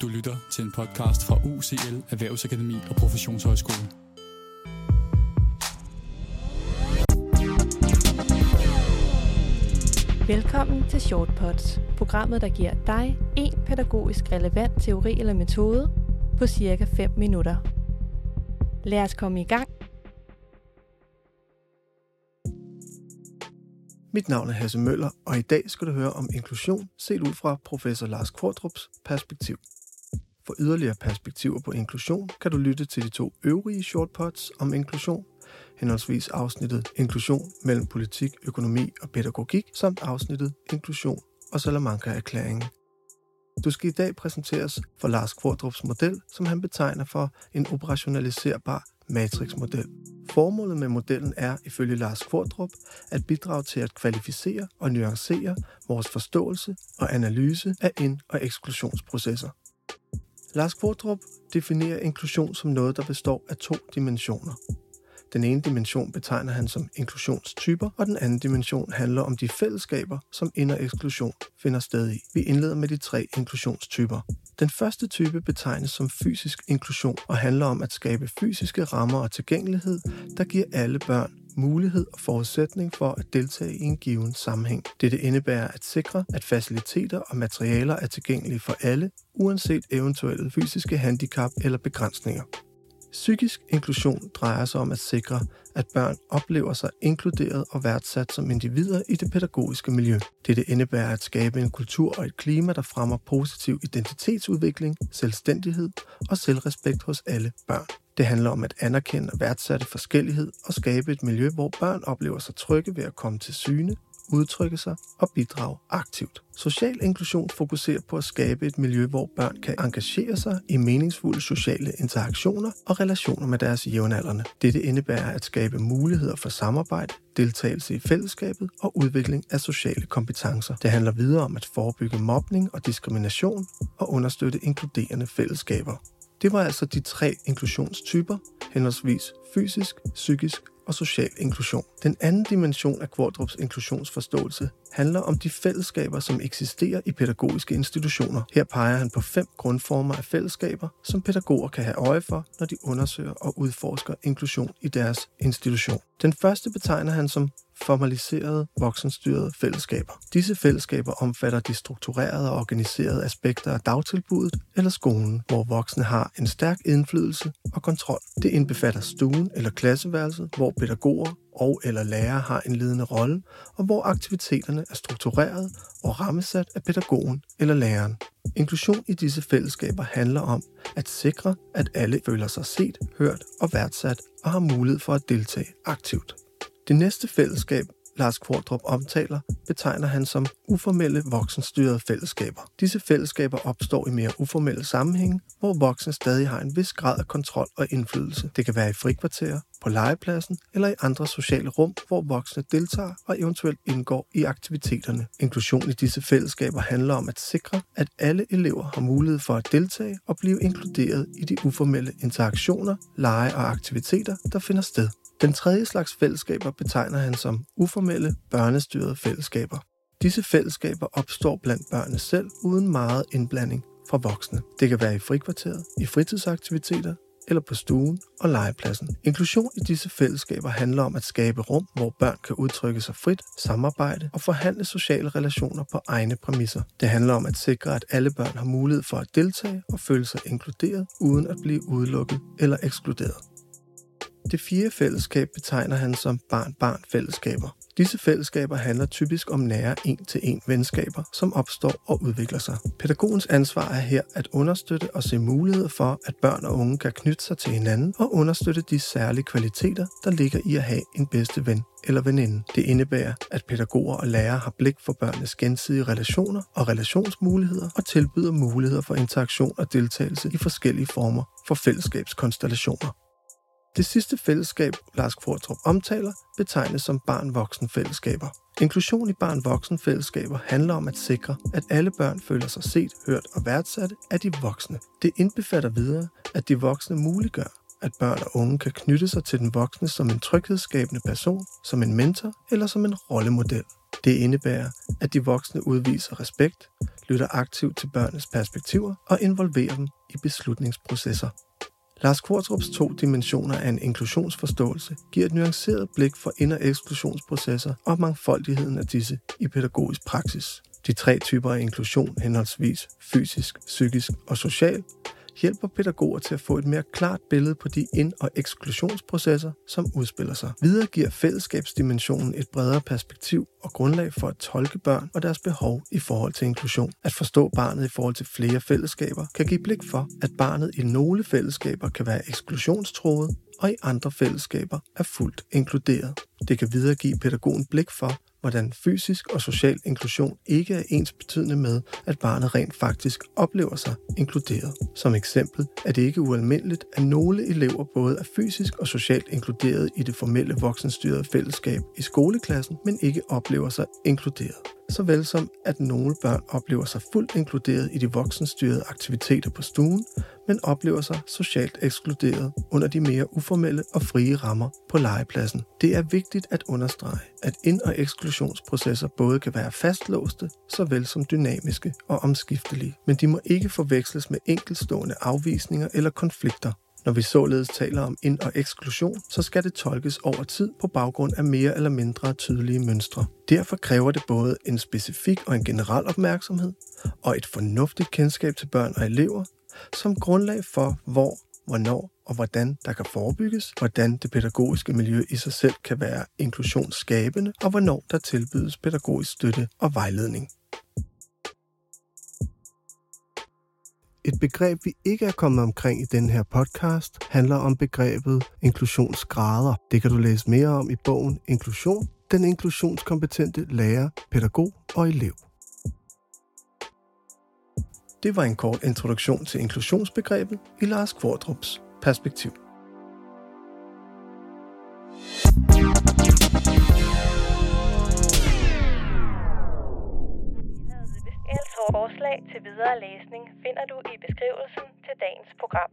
Du lytter til en podcast fra UCL Erhvervsakademi og Professionshøjskole. Velkommen til Shortpods, programmet der giver dig en pædagogisk relevant teori eller metode på cirka 5 minutter. Lad os komme i gang. Mit navn er Hasse Møller, og i dag skal du høre om inklusion set ud fra professor Lars Kvartrups perspektiv. For yderligere perspektiver på inklusion kan du lytte til de to øvrige shortpods om inklusion, henholdsvis afsnittet Inklusion mellem politik, økonomi og pædagogik, samt afsnittet Inklusion og Salamanca-erklæringen. Du skal i dag præsenteres for Lars Kvordrups model, som han betegner for en operationaliserbar matrixmodel. Formålet med modellen er, ifølge Lars Kvordrup, at bidrage til at kvalificere og nuancere vores forståelse og analyse af ind- og eksklusionsprocesser. Lars Kvartrup definerer inklusion som noget, der består af to dimensioner. Den ene dimension betegner han som inklusionstyper, og den anden dimension handler om de fællesskaber, som ind- og eksklusion finder sted i. Vi indleder med de tre inklusionstyper. Den første type betegnes som fysisk inklusion og handler om at skabe fysiske rammer og tilgængelighed, der giver alle børn mulighed og forudsætning for at deltage i en given sammenhæng. Dette indebærer at sikre, at faciliteter og materialer er tilgængelige for alle, uanset eventuelle fysiske handicap eller begrænsninger. Psykisk inklusion drejer sig om at sikre, at børn oplever sig inkluderet og værdsat som individer i det pædagogiske miljø. Dette indebærer at skabe en kultur og et klima, der fremmer positiv identitetsudvikling, selvstændighed og selvrespekt hos alle børn. Det handler om at anerkende og værdsætte forskellighed og skabe et miljø, hvor børn oplever sig trygge ved at komme til syne, udtrykke sig og bidrage aktivt. Social inklusion fokuserer på at skabe et miljø, hvor børn kan engagere sig i meningsfulde sociale interaktioner og relationer med deres jævnaldrende. Dette indebærer at skabe muligheder for samarbejde, deltagelse i fællesskabet og udvikling af sociale kompetencer. Det handler videre om at forebygge mobning og diskrimination og understøtte inkluderende fællesskaber. Det var altså de tre inklusionstyper, henholdsvis fysisk, psykisk og social inklusion. Den anden dimension af Kvartrups inklusionsforståelse handler om de fællesskaber, som eksisterer i pædagogiske institutioner. Her peger han på fem grundformer af fællesskaber, som pædagoger kan have øje for, når de undersøger og udforsker inklusion i deres institution. Den første betegner han som formaliserede voksenstyrede fællesskaber. Disse fællesskaber omfatter de strukturerede og organiserede aspekter af dagtilbuddet eller skolen, hvor voksne har en stærk indflydelse og kontrol. Det indbefatter stuen eller klasseværelset, hvor pædagoger og eller lærere har en ledende rolle, og hvor aktiviteterne er struktureret og rammesat af pædagogen eller læreren. Inklusion i disse fællesskaber handler om at sikre, at alle føler sig set, hørt og værdsat og har mulighed for at deltage aktivt. Det næste fællesskab, Lars Kvartrup omtaler, betegner han som uformelle voksenstyrede fællesskaber. Disse fællesskaber opstår i mere uformelle sammenhænge, hvor voksne stadig har en vis grad af kontrol og indflydelse. Det kan være i frikvarterer, på legepladsen eller i andre sociale rum, hvor voksne deltager og eventuelt indgår i aktiviteterne. Inklusion i disse fællesskaber handler om at sikre, at alle elever har mulighed for at deltage og blive inkluderet i de uformelle interaktioner, lege og aktiviteter, der finder sted. Den tredje slags fællesskaber betegner han som uformelle, børnestyrede fællesskaber. Disse fællesskaber opstår blandt børnene selv uden meget indblanding fra voksne. Det kan være i frikvarteret, i fritidsaktiviteter eller på stuen og legepladsen. Inklusion i disse fællesskaber handler om at skabe rum, hvor børn kan udtrykke sig frit, samarbejde og forhandle sociale relationer på egne præmisser. Det handler om at sikre, at alle børn har mulighed for at deltage og føle sig inkluderet, uden at blive udelukket eller ekskluderet. Det fjerde fællesskab betegner han som barn-barn-fællesskaber. Disse fællesskaber handler typisk om nære en-til-en venskaber, som opstår og udvikler sig. Pædagogens ansvar er her at understøtte og se muligheder for, at børn og unge kan knytte sig til hinanden og understøtte de særlige kvaliteter, der ligger i at have en bedste ven eller veninde. Det indebærer, at pædagoger og lærere har blik for børnenes gensidige relationer og relationsmuligheder og tilbyder muligheder for interaktion og deltagelse i forskellige former for fællesskabskonstellationer. Det sidste fællesskab, Lars Kvartrup omtaler, betegnes som barn-voksen-fællesskaber. Inklusion i barn-voksen-fællesskaber handler om at sikre, at alle børn føler sig set, hørt og værdsatte af de voksne. Det indbefatter videre, at de voksne muliggør, at børn og unge kan knytte sig til den voksne som en tryghedsskabende person, som en mentor eller som en rollemodel. Det indebærer, at de voksne udviser respekt, lytter aktivt til børnenes perspektiver og involverer dem i beslutningsprocesser. Lars Kvartrups to dimensioner af en inklusionsforståelse giver et nuanceret blik for ind- og eksklusionsprocesser og mangfoldigheden af disse i pædagogisk praksis. De tre typer af inklusion, henholdsvis fysisk, psykisk og social, hjælper pædagoger til at få et mere klart billede på de ind- og eksklusionsprocesser, som udspiller sig. Videre giver fællesskabsdimensionen et bredere perspektiv og grundlag for at tolke børn og deres behov i forhold til inklusion. At forstå barnet i forhold til flere fællesskaber kan give blik for, at barnet i nogle fællesskaber kan være eksklusionstroet, og i andre fællesskaber er fuldt inkluderet. Det kan videre give pædagogen blik for, hvordan fysisk og social inklusion ikke er ens betydende med, at barnet rent faktisk oplever sig inkluderet. Som eksempel er det ikke ualmindeligt, at nogle elever både er fysisk og socialt inkluderet i det formelle voksenstyrede fællesskab i skoleklassen, men ikke oplever sig inkluderet såvel som at nogle børn oplever sig fuldt inkluderet i de voksenstyrede aktiviteter på stuen, men oplever sig socialt ekskluderet under de mere uformelle og frie rammer på legepladsen. Det er vigtigt at understrege, at ind- og eksklusionsprocesser både kan være fastlåste, såvel som dynamiske og omskiftelige, men de må ikke forveksles med enkelstående afvisninger eller konflikter, når vi således taler om ind- og eksklusion, så skal det tolkes over tid på baggrund af mere eller mindre tydelige mønstre. Derfor kræver det både en specifik og en generel opmærksomhed, og et fornuftigt kendskab til børn og elever, som grundlag for, hvor, hvornår og hvordan der kan forebygges, hvordan det pædagogiske miljø i sig selv kan være inklusionsskabende, og hvornår der tilbydes pædagogisk støtte og vejledning. Et begreb, vi ikke er kommet omkring i den her podcast, handler om begrebet inklusionsgrader. Det kan du læse mere om i bogen Inklusion, den inklusionskompetente lærer, pædagog og elev. Det var en kort introduktion til inklusionsbegrebet i Lars Kvartrups perspektiv. forslag til videre læsning finder du i beskrivelsen til dagens program.